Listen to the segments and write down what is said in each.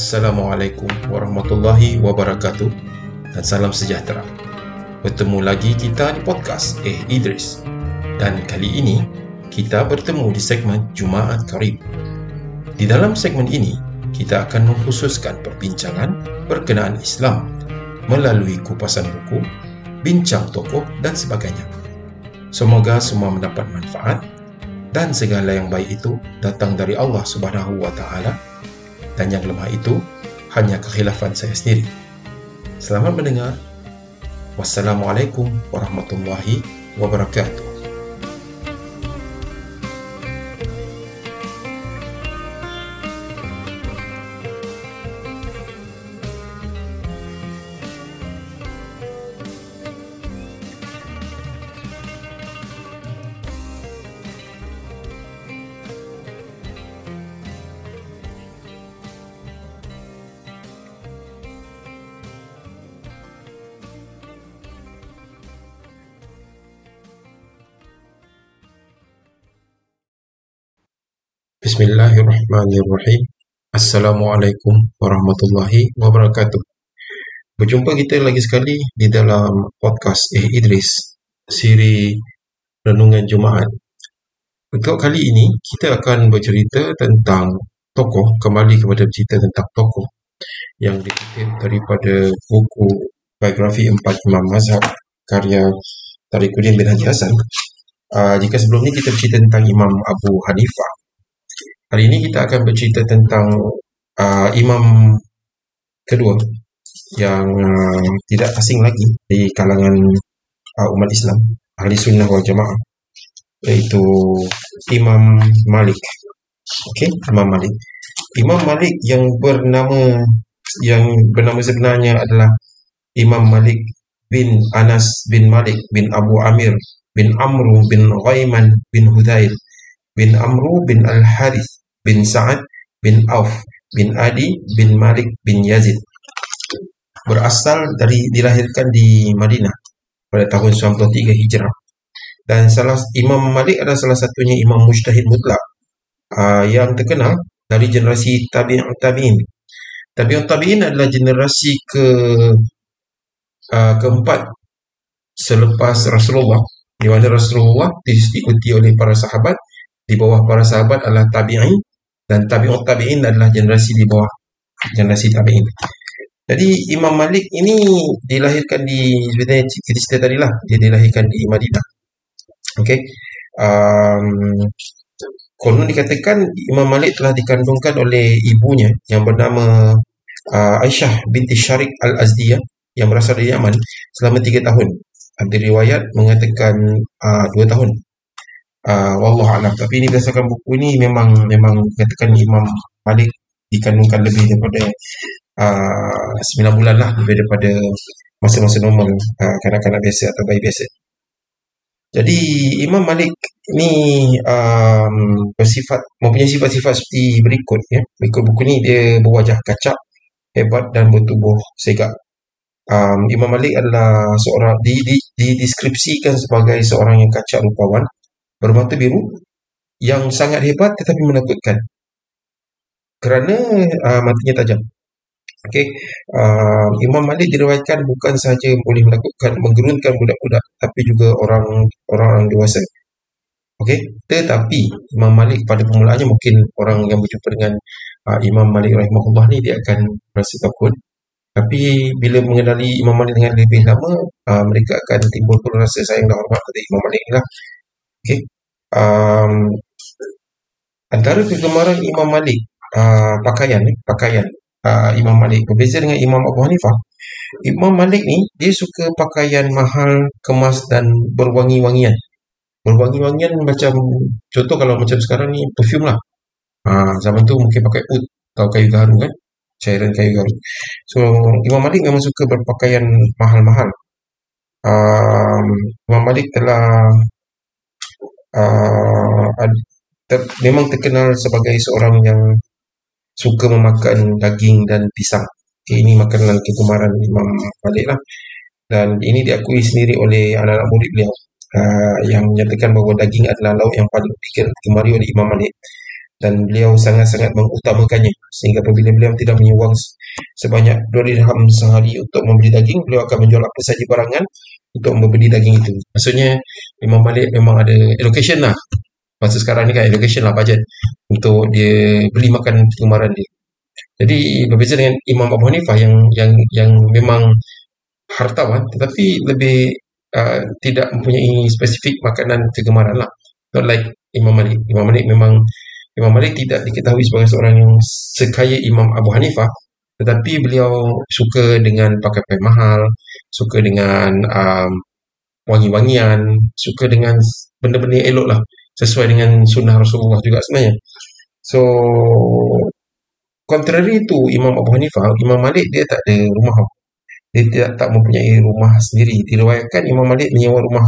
Assalamualaikum warahmatullahi wabarakatuh dan salam sejahtera. Bertemu lagi kita di podcast Eh Idris. Dan kali ini kita bertemu di segmen Jumaat Karib. Di dalam segmen ini, kita akan mengkhususkan perbincangan berkenaan Islam melalui kupasan buku, bincang tokoh dan sebagainya. Semoga semua mendapat manfaat dan segala yang baik itu datang dari Allah Subhanahu wa taala dan yang lemah itu hanya kekhilafan saya sendiri. Selamat mendengar. Wassalamualaikum warahmatullahi wabarakatuh. Bismillahirrahmanirrahim. Assalamualaikum warahmatullahi wabarakatuh. Berjumpa kita lagi sekali di dalam podcast Eh Idris, siri Renungan Jumaat. Untuk kali ini, kita akan bercerita tentang tokoh, kembali kepada cerita tentang tokoh yang dikutip daripada buku biografi Empat Imam Mazhab karya Tarikuddin bin Haji Hassan. Uh, jika sebelum ini kita bercerita tentang Imam Abu Hanifah, Hari ini kita akan bercerita tentang uh, imam kedua yang uh, tidak asing lagi di kalangan uh, umat Islam, ahli sunnah wal jamaah, iaitu Imam Malik. Okey, Imam Malik. Imam Malik yang bernama yang bernama sebenarnya adalah Imam Malik bin Anas bin Malik bin Abu Amir bin Amru bin Ghaiman bin Hudail bin Amru bin Al-Harith bin Sa'ad bin Auf bin Adi bin Malik bin Yazid. Berasal dari dilahirkan di Madinah pada tahun 93 Hijrah. Dan salah Imam Malik adalah salah satunya imam mujtahid mutlak uh, yang terkenal dari generasi tabi'in tabi'in. Tabi'un tabi'in adalah generasi ke uh, keempat selepas Rasulullah di mana Rasulullah diikuti oleh para sahabat di bawah para sahabat adalah tabi'in dan tabi'ut tabi'in adalah generasi di bawah generasi tabi'in. Jadi Imam Malik ini dilahirkan di sebenarnya kita cerita tadi lah dia dilahirkan di Madinah. Okey. Um, konon dikatakan Imam Malik telah dikandungkan oleh ibunya yang bernama uh, Aisyah binti Syarik Al-Azdiyah yang berasal dari Yaman selama tiga tahun. Ada riwayat mengatakan uh, dua tahun uh, wallahu alam tapi ini berdasarkan buku ini memang memang katakan Imam Malik dikandungkan lebih daripada uh, 9 bulan lah lebih daripada masa-masa normal uh, kanak-kanak biasa atau bayi biasa jadi Imam Malik ni um, bersifat mempunyai sifat-sifat seperti berikut ya. Berikut buku ni dia berwajah kacak, hebat dan bertubuh segak. Um, Imam Malik adalah seorang di, di, dideskripsikan sebagai seorang yang kacak rupawan bermata biru yang sangat hebat tetapi menakutkan kerana uh, matanya tajam. Okey, uh, Imam Malik diriwayatkan bukan sahaja boleh melakukan menggerunkan budak-budak tapi juga orang orang dewasa. Okey, tetapi Imam Malik pada permulaannya mungkin orang yang berjumpa dengan uh, Imam Malik rahimahullah ni dia akan rasa takut. Tapi bila mengenali Imam Malik dengan lebih lama, uh, mereka akan timbul pun rasa sayang dan hormat kepada Imam Malik lah. Okay. Um, antara kegemaran Imam Malik uh, pakaian ni, pakaian uh, Imam Malik berbeza dengan Imam Abu Hanifah. Imam Malik ni dia suka pakaian mahal, kemas dan berwangi-wangian. Berwangi-wangian macam contoh kalau macam sekarang ni perfume lah. Uh, zaman tu mungkin pakai oud atau kayu gaharu kan. Cairan kayu gaharu. So Imam Malik memang suka berpakaian mahal-mahal. Um, Imam Malik telah uh, ter, memang terkenal sebagai seorang yang suka memakan daging dan pisang. Okay, ini makanan kegemaran Imam Malik lah. Dan ini diakui sendiri oleh anak-anak murid beliau uh, yang menyatakan bahawa daging adalah lauk yang paling digemari oleh Imam Malik. dan beliau sangat-sangat mengutamakannya sehingga apabila beliau tidak punya wang sebanyak 2 dirham sehari untuk membeli daging beliau akan menjual apa saja barangan untuk membeli daging itu maksudnya Imam Malik memang ada allocation lah. Masa sekarang ni kan allocation lah budget. Untuk dia beli makan kegemaran dia jadi berbeza dengan Imam Abu Hanifah yang yang yang memang hartawan tetapi lebih uh, tidak mempunyai spesifik makanan kegemaran lah. Not like Imam Malik. Imam Malik memang Imam Malik tidak diketahui sebagai seorang yang sekaya Imam Abu Hanifah. Tetapi beliau suka dengan pakai-pakai mahal suka dengan um, wangi-wangian suka dengan benda-benda yang elok lah sesuai dengan sunnah Rasulullah juga sebenarnya. So contrary to Imam Abu Hanifah Imam Malik dia tak ada rumah. Dia tidak tak mempunyai rumah sendiri. Diriwayatkan Imam Malik menyewa rumah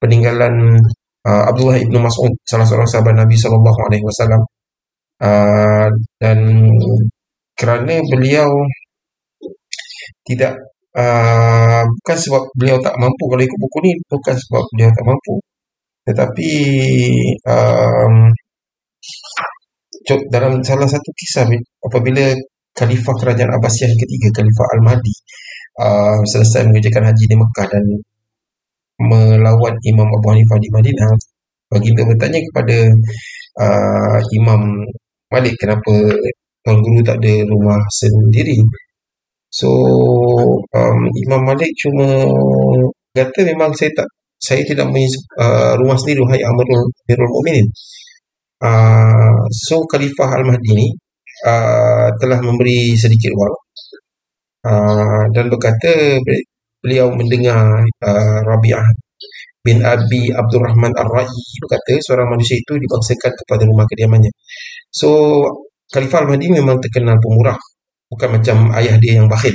peninggalan uh, Abdullah ibnu Mas'ud salah seorang sahabat Nabi wasallam. Uh, dan kerana beliau tidak uh, bukan sebab beliau tak mampu kalau ikut buku ni bukan sebab beliau tak mampu. Tetapi um, dalam salah satu kisah apabila Khalifah Kerajaan Abbasiyah ketiga Khalifah Al-Mahdi uh, selesai mengerjakan haji di Mekah dan melawan Imam Abu Hanifah di Madinah baginda bertanya kepada uh, Imam Malik kenapa Tuan Guru tak ada rumah sendiri so um, Imam Malik cuma kata memang saya tak saya tidak punya uh, rumah sendiri wahai Amirul, Amirul Mu'minin uh, so Khalifah Al-Mahdi ni uh, telah memberi sedikit wang uh, dan berkata beliau mendengar uh, Rabi'ah bin Abi Abdul Rahman Ar-Ra'i berkata seorang manusia itu dibangsakan kepada rumah kediamannya. So Khalifah Al-Mahdi memang terkenal pemurah. Bukan macam ayah dia yang bakhil.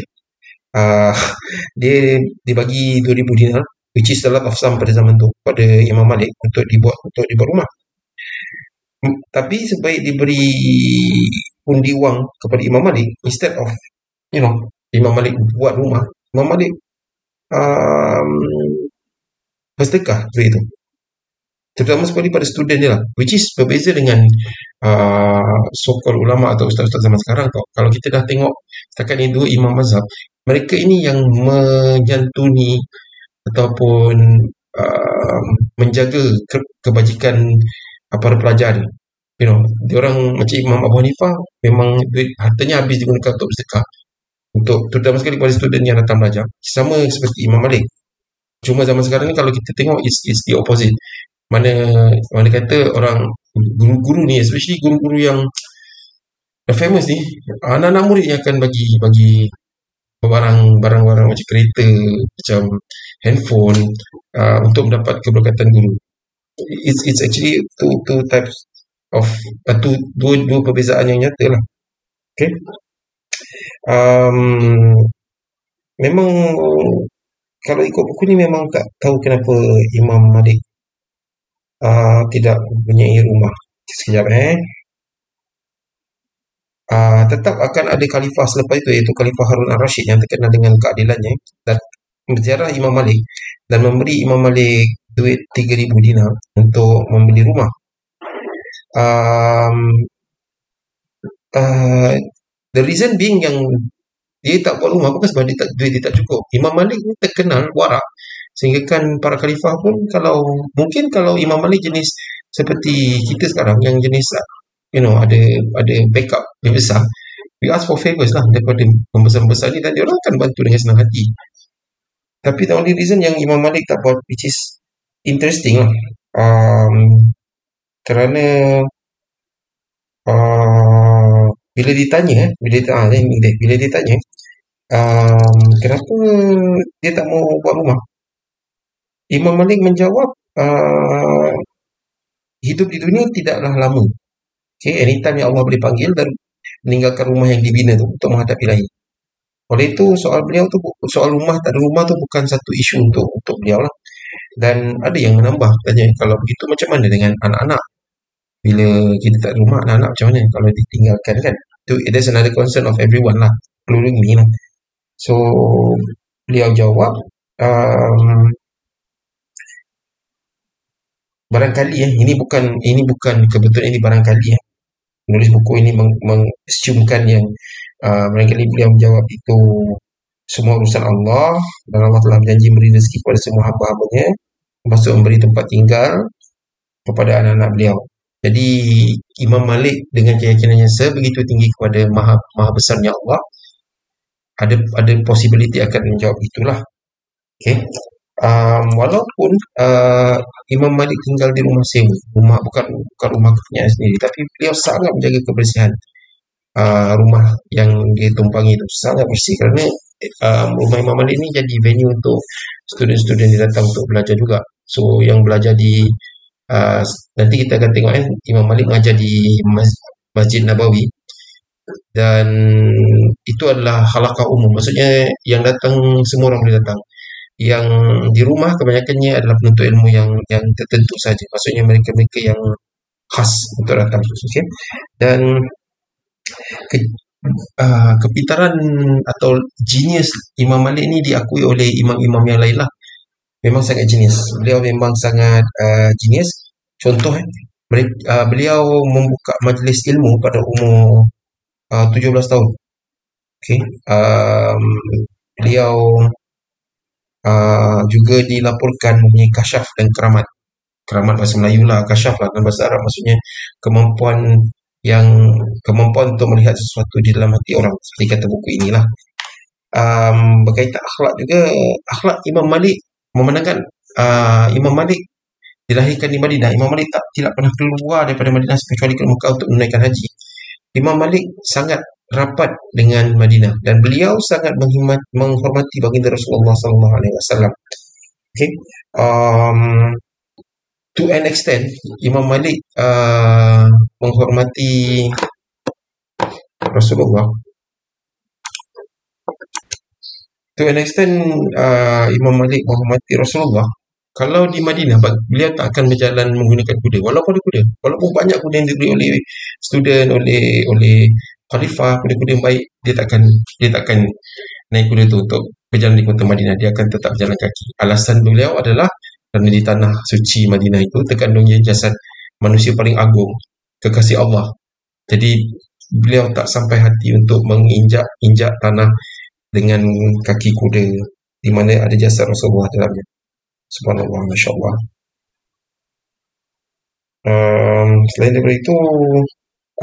Uh, dia dibagi 2000 dinar which is a lot of sum pada zaman tu pada Imam Malik untuk dibuat untuk dibuat rumah. Tapi sebaik diberi undi wang kepada Imam Malik instead of you know Imam Malik buat rumah, Imam Malik um, bersedekah duit itu terutama sekali pada student je lah. Which is berbeza dengan uh, so-called ulama atau ustaz-ustaz zaman sekarang. Tau. kalau kita dah tengok setakat ni dua imam mazhab mereka ini yang menyantuni ataupun uh, menjaga ke- kebajikan uh, para pelajar you know dia orang macam Imam Abu Hanifah memang duit hartanya habis digunakan untuk bersedekah. Untuk terutama sekali pada student yang datang belajar. Sama seperti Imam Malik. Cuma zaman sekarang ni kalau kita tengok is is the opposite mana mana kata orang guru-guru ni especially guru-guru yang yang famous ni anak-anak murid yang akan bagi bagi barang barang-barang macam kereta macam handphone uh, untuk mendapat keberkatan guru. It's it's actually two two types of uh, two dua dua perbezaan yang nyata lah. Okay? Um, memang kalau ikut buku ni memang tak tahu kenapa Imam Malik uh, tidak mempunyai rumah. Sekejap eh. Uh, tetap akan ada khalifah selepas itu iaitu khalifah Harun al-Rashid yang terkenal dengan keadilannya dan berziarah Imam Malik dan memberi Imam Malik duit 3000 dinar untuk membeli rumah. Um, uh, The reason being yang dia tak buat rumah bukan sebab dia tak, duit dia tak cukup. Imam Malik ni terkenal warak. Sehingga kan para khalifah pun kalau mungkin kalau Imam Malik jenis seperti kita sekarang yang jenis you know ada ada backup yang besar we ask for favors lah daripada pembesar-pembesar ni dan dia orang akan bantu dengan senang hati. Tapi the only reason yang Imam Malik tak buat which is interesting lah um, kerana uh, bila ditanya bila ditanya, ah, bila ditanya um, kenapa dia tak mau buat rumah Imam Malik menjawab uh, hidup di dunia tidaklah lama. Okay, anytime yang Allah boleh panggil dan meninggalkan rumah yang dibina tu untuk menghadapi lain. Oleh itu soal beliau tu soal rumah tak ada rumah tu bukan satu isu untuk untuk beliau lah. Dan ada yang menambah tanya kalau begitu macam mana dengan anak-anak? Bila kita tak ada rumah anak-anak macam mana kalau ditinggalkan kan? Itu there's another concern of everyone lah including me lah. So beliau jawab um, barangkali eh ini bukan ini bukan kebetulan ini barangkali eh menulis buku ini meng- mengasumkan yang uh, barangkali beliau menjawab itu semua urusan Allah dan Allah telah berjanji memberi rezeki kepada semua hamba-hambanya termasuk memberi tempat tinggal kepada anak-anak beliau. Jadi Imam Malik dengan keyakinannya sebegitu tinggi kepada maha, maha besarnya Allah ada ada possibility akan menjawab itulah. Okay. Um, walaupun uh, Imam Malik tinggal di rumah sewa, rumah bukan bukan rumah kepunyaan sendiri, tapi beliau sangat menjaga kebersihan uh, rumah yang dia tumpangi itu. Sangat bersih kerana uh, rumah Imam Malik ini jadi venue untuk student-student yang datang untuk belajar juga. So yang belajar di uh, nanti kita akan tengok kan Imam Malik mengajar di Masjid Nabawi. Dan itu adalah halakah umum. Maksudnya yang datang semua orang boleh datang yang di rumah kebanyakannya adalah penuntut ilmu yang yang tertentu saja maksudnya mereka-mereka yang khas untuk datang okay? dan ke, uh, kepintaran atau genius Imam Malik ni diakui oleh imam-imam yang lain lah memang sangat genius beliau memang sangat uh, genius contoh eh, mereka, uh, beliau membuka majlis ilmu pada umur uh, 17 tahun. Okay. Um, beliau uh, juga dilaporkan mempunyai kasyaf dan keramat. Keramat bahasa Melayu lah, kasyaf lah. Dan bahasa Arab maksudnya kemampuan yang kemampuan untuk melihat sesuatu di dalam hati orang. Seperti kata buku inilah. Um, berkaitan akhlak juga, akhlak Imam Malik memandangkan uh, Imam Malik dilahirkan di Madinah. Imam Malik tak tidak pernah keluar daripada Madinah kecuali ke Mekah untuk menunaikan haji. Imam Malik sangat rapat dengan Madinah. Dan beliau sangat menghormati baginda Rasulullah sallallahu alaihi wasallam. Okay. Um, to an extent Imam Malik uh, menghormati Rasulullah. To an extent uh, Imam Malik menghormati Rasulullah. Kalau di Madinah beliau tak akan berjalan menggunakan kuda. Walaupun ada kuda. Walaupun banyak kuda yang diberi oleh student oleh oleh khalifah kuda-kuda yang baik dia takkan dia takkan naik kuda tu untuk berjalan di kota Madinah. Dia akan tetap berjalan kaki. Alasan beliau adalah kerana di tanah suci Madinah itu terkandungnya jasad manusia paling agung kekasih Allah. Jadi beliau tak sampai hati untuk menginjak injak tanah dengan kaki kuda di mana ada jasad Rasulullah dalamnya. Subhanallah, Masya Allah. Um, selain daripada itu,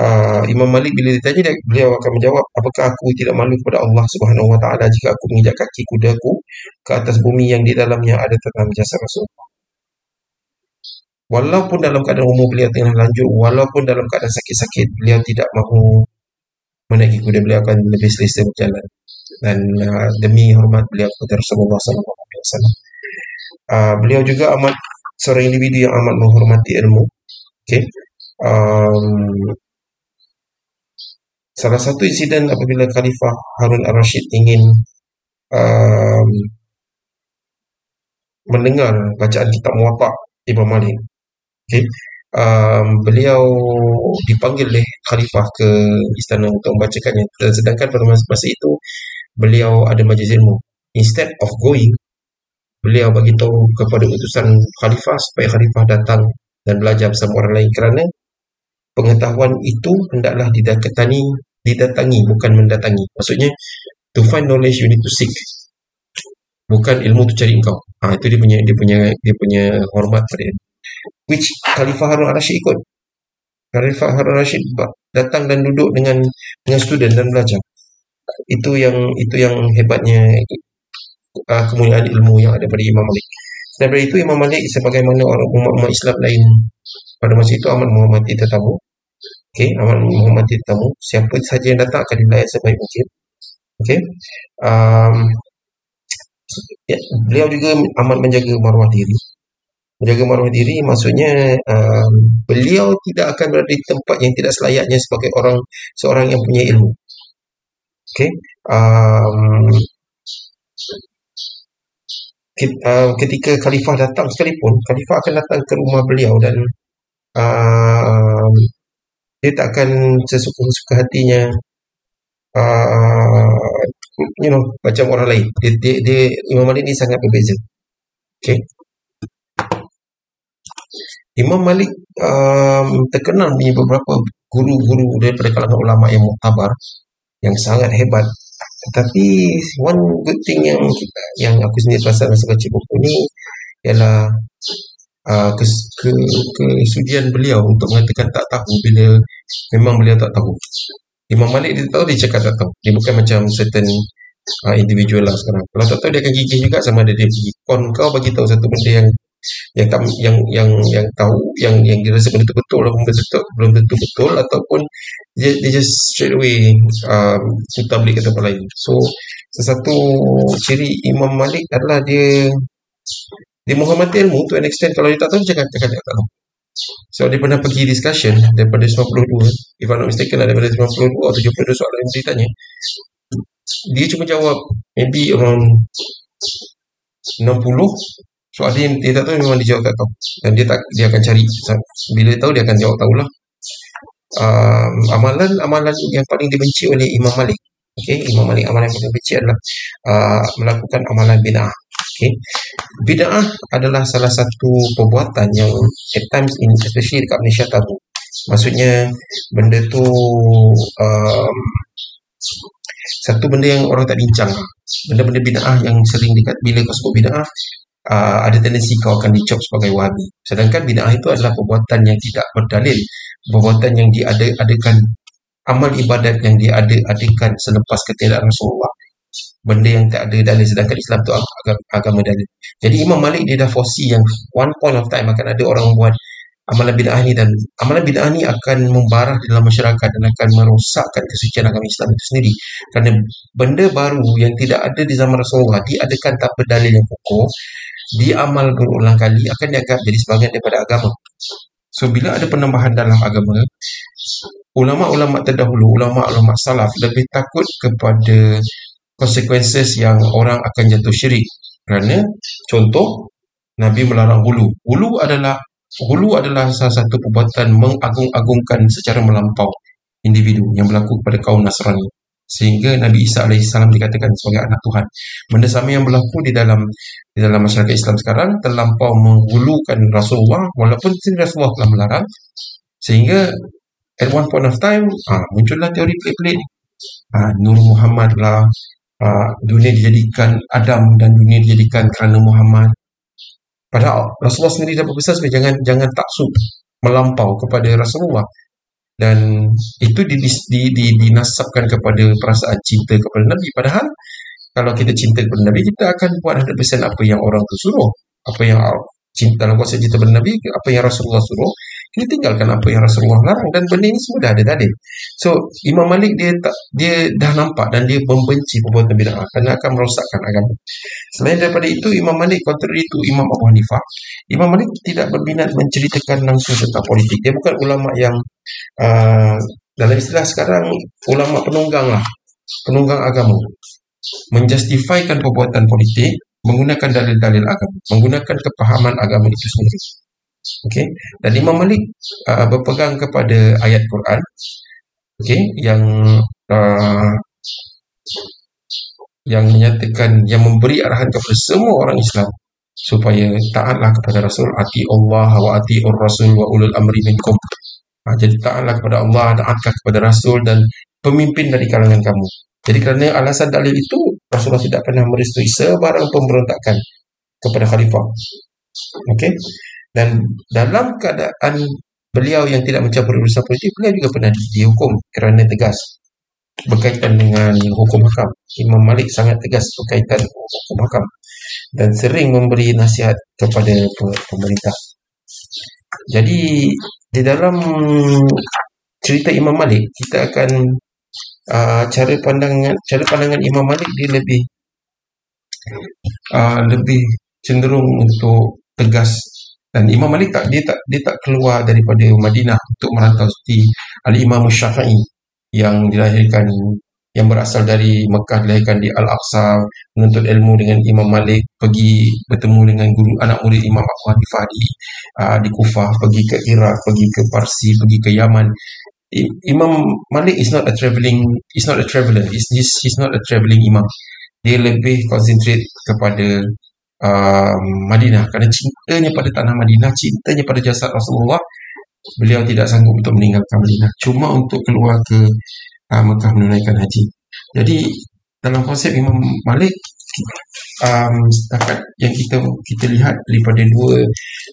uh, Imam Malik bila ditanya, beliau akan menjawab, apakah aku tidak malu kepada Allah Subhanahu Wa Taala jika aku menginjak kaki kudaku ke atas bumi yang di dalamnya ada tanam jasa Rasulullah. Walaupun dalam keadaan umur beliau tengah lanjut, walaupun dalam keadaan sakit-sakit, beliau tidak mahu menaiki kuda beliau akan lebih selesa berjalan. Dan uh, demi hormat beliau kepada Rasulullah SAW uh, beliau juga amat seorang individu yang amat menghormati ilmu. Okay. Um, salah satu insiden apabila Khalifah Harun al-Rashid ingin um, mendengar bacaan kitab muwatak Imam Malik. Okay. Um, beliau dipanggil oleh Khalifah ke istana untuk membacakannya. Sedangkan pada masa itu, beliau ada majlis ilmu. Instead of going, beliau bagi tahu kepada utusan khalifah supaya khalifah datang dan belajar bersama orang lain kerana pengetahuan itu hendaklah didatangi didatangi bukan mendatangi. Maksudnya to find knowledge you need to seek. Bukan ilmu tu cari engkau. Ha, itu dia punya dia punya dia punya hormat pada which Khalifah Harun al-Rashid ikut. Khalifah Harun al-Rashid datang dan duduk dengan dengan student dan belajar. Itu yang itu yang hebatnya uh, kemuliaan ilmu yang ada pada Imam Malik. Daripada itu Imam Malik sebagaimana orang umat-umat Islam lain pada masa itu amat menghormati tetamu. Okey, amat menghormati tetamu. Siapa saja yang datang akan dilayani sebaik mungkin. Okey. Um, ya, beliau juga amat menjaga maruah diri. Menjaga maruah diri maksudnya um, beliau tidak akan berada di tempat yang tidak selayaknya sebagai orang seorang yang punya ilmu. Okey. Um, uh, ketika khalifah datang sekalipun khalifah akan datang ke rumah beliau dan uh, dia tak akan sesuka-suka hatinya. Uh, you know macam orang lain. Dia, dia, dia Imam Malik ni sangat berbeza. Okay. Imam Malik um, terkenal punya beberapa guru-guru daripada kalangan ulama yang muktabar yang sangat hebat. Tetapi one good thing yang yang aku sendiri rasa masa baca buku ni ialah uh, ke, ke, kesudian beliau untuk mengatakan tak tahu bila memang beliau tak tahu. Imam Malik dia tahu dia cakap tak tahu. Dia bukan macam certain uh, individual lah sekarang. Kalau tak tahu dia akan gigih juga sama ada dia pergi. Kon kau bagi tahu satu benda yang yang tak yang yang yang tahu yang yang dia rasa benda tu betul lah belum tentu belum tentu betul ataupun dia, dia just straight away um, kita beli ke tempat lain. So sesuatu ciri Imam Malik adalah dia dia menghormati ilmu to an extent. Kalau dia tak tahu cakap cakap tak tahu so dia pernah pergi discussion daripada 92 if I'm not mistaken lah daripada 92 atau 72 soalan yang dia tanya dia cuma jawab maybe around 60 soalan yang dia tak tahu memang dia jawab tak tahu. Dan dia tak dia akan cari bila dia tahu dia akan jawab tahulah. Um, amalan amalan yang paling dibenci oleh Imam Malik. Okey Imam Malik amalan yang paling dibenci adalah uh, melakukan amalan bid'ah okey. Bid'ah adalah salah satu perbuatan yang at times in especially dekat Malaysia tabu maksudnya benda tu um, satu benda yang orang tak bincang. Benda-benda bid'ah yang sering dekat bila kau sebut bid'ah uh, ada tendensi kau akan dicop sebagai wahabi. Sedangkan bid'ah itu adalah perbuatan yang tidak berdalil. Perbuatan yang diadakan amal ibadat yang diadakan selepas ketiadaan Rasulullah benda yang tak ada dalil sedangkan Islam tu agama, dalil. Jadi Imam Malik dia dah foresee yang one point of time akan ada orang buat amalan bid'ah ni dan amalan bid'ah ni akan membarah dalam masyarakat dan akan merosakkan kesucian agama Islam itu sendiri. Kerana benda baru yang tidak ada di zaman Rasulullah diadakan tanpa dalil yang kokoh diamal berulang kali akan dianggap jadi sebahagian daripada agama. So bila ada penambahan dalam agama ulama-ulama terdahulu ulama-ulama salaf lebih takut kepada consequences yang orang akan jatuh syirik kerana contoh Nabi melarang hulu hulu adalah hulu adalah salah satu perbuatan mengagung-agungkan secara melampau individu yang berlaku kepada kaum Nasrani sehingga Nabi Isa AS dikatakan sebagai anak Tuhan. Benda sama yang berlaku di dalam di dalam masyarakat Islam sekarang terlampau menghulukan Rasulullah walaupun Rasulullah telah melarang sehingga at one point of time ha, muncullah teori pelik-pelik. Ha, Nur Muhammad lah ha, dunia dijadikan Adam dan dunia dijadikan kerana Muhammad. Padahal Rasulullah sendiri dah berpesan supaya jangan jangan taksub melampau kepada Rasulullah. Dan itu di, di, di, dinasabkan kepada perasaan cinta kepada Nabi. Padahal kalau kita cinta kepada Nabi kita akan buat 100% apa yang orang tu suruh. Apa yang cinta dalam konsep cinta kepada Nabi apa yang Rasulullah suruh kita tinggalkan apa yang Rasulullah larang dan benda ini semua dah ada tadi. So Imam Malik dia tak dia dah nampak dan dia membenci perbuatan bid'ah kerana akan merosakkan agama. Selain daripada itu Imam Malik contrary itu Imam Abu Hanifah. Imam Malik tidak berminat menceritakan langsung tentang politik. Dia bukan ulama yang uh, dalam istilah sekarang ulama penunggang lah. Penunggang agama. Menjustifikan perbuatan politik menggunakan dalil-dalil agama, menggunakan kepahaman agama itu sendiri. Okey, dan Imam Malik uh, berpegang kepada ayat Quran. Okey, yang uh, yang menyatakan yang memberi arahan kepada semua orang Islam supaya taatlah kepada Rasul ati Allah wa ati Rasul wa ulul amri minkum. Ha, jadi taatlah kepada Allah, taatlah kepada Rasul dan pemimpin dari kalangan kamu. Jadi kerana alasan dalil itu Rasulullah tidak pernah merestui sebarang pemberontakan kepada khalifah. Okey. Dan dalam keadaan beliau yang tidak mencampuri urusan politik, beliau juga pernah dihukum kerana tegas berkaitan dengan hukum hakam. Imam Malik sangat tegas berkaitan hukum hakam dan sering memberi nasihat kepada pemerintah. Jadi di dalam cerita Imam Malik kita akan uh, cara pandangan cara pandangan Imam Malik dia lebih uh, lebih cenderung untuk tegas dan Imam Malik tak dia tak dia tak keluar daripada Madinah untuk merantau seperti Al Imam Syafi'i yang dilahirkan yang berasal dari Mekah dilahirkan di Al-Aqsa menuntut ilmu dengan Imam Malik pergi bertemu dengan guru anak murid Imam Abu Hanifah di uh, di Kufah pergi ke Iraq pergi ke Parsi pergi ke Yaman. Imam Malik is not a travelling is not a traveller. He's, he's, he's not a travelling imam. Dia lebih concentrate kepada um, Madinah. Kerana cintanya pada tanah Madinah cintanya pada jasad Rasulullah beliau tidak sanggup untuk meninggalkan Madinah. Cuma untuk keluar ke uh, Mekah menunaikan haji. Jadi dalam konsep Imam Malik um, setakat yang kita kita lihat daripada dua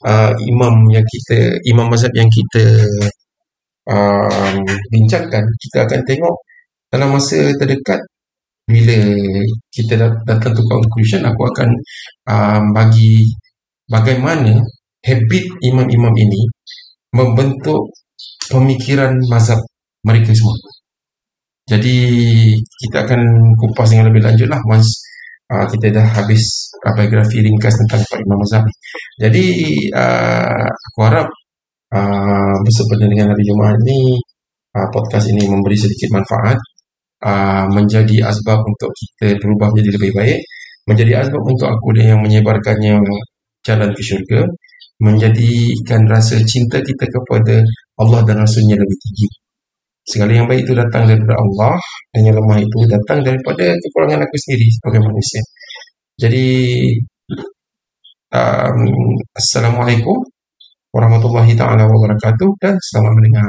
uh, imam yang kita imam mazhab yang kita um, bincangkan kita akan tengok dalam masa terdekat bila kita datang to conclusion aku akan um, bagi bagaimana habit imam-imam ini membentuk pemikiran mazhab mereka semua. Jadi kita akan kupas dengan lebih lanjut lah once uh, kita dah habis uh, biografi ringkas tentang Pak Imam Mazhab. Jadi uh, aku harap uh, bersempena dengan hari Jumaat ini uh, podcast ini memberi sedikit manfaat uh, menjadi asbab untuk kita berubah menjadi lebih baik menjadi asbab untuk aku dan yang menyebarkannya jalan ke syurga menjadikan rasa cinta kita kepada Allah dan Rasulnya lebih tinggi. Segala yang baik itu datang daripada Allah dan yang lemah itu datang daripada kekurangan aku sendiri sebagai manusia. Jadi um, Assalamualaikum warahmatullahi taala wabarakatuh dan selamat mendengar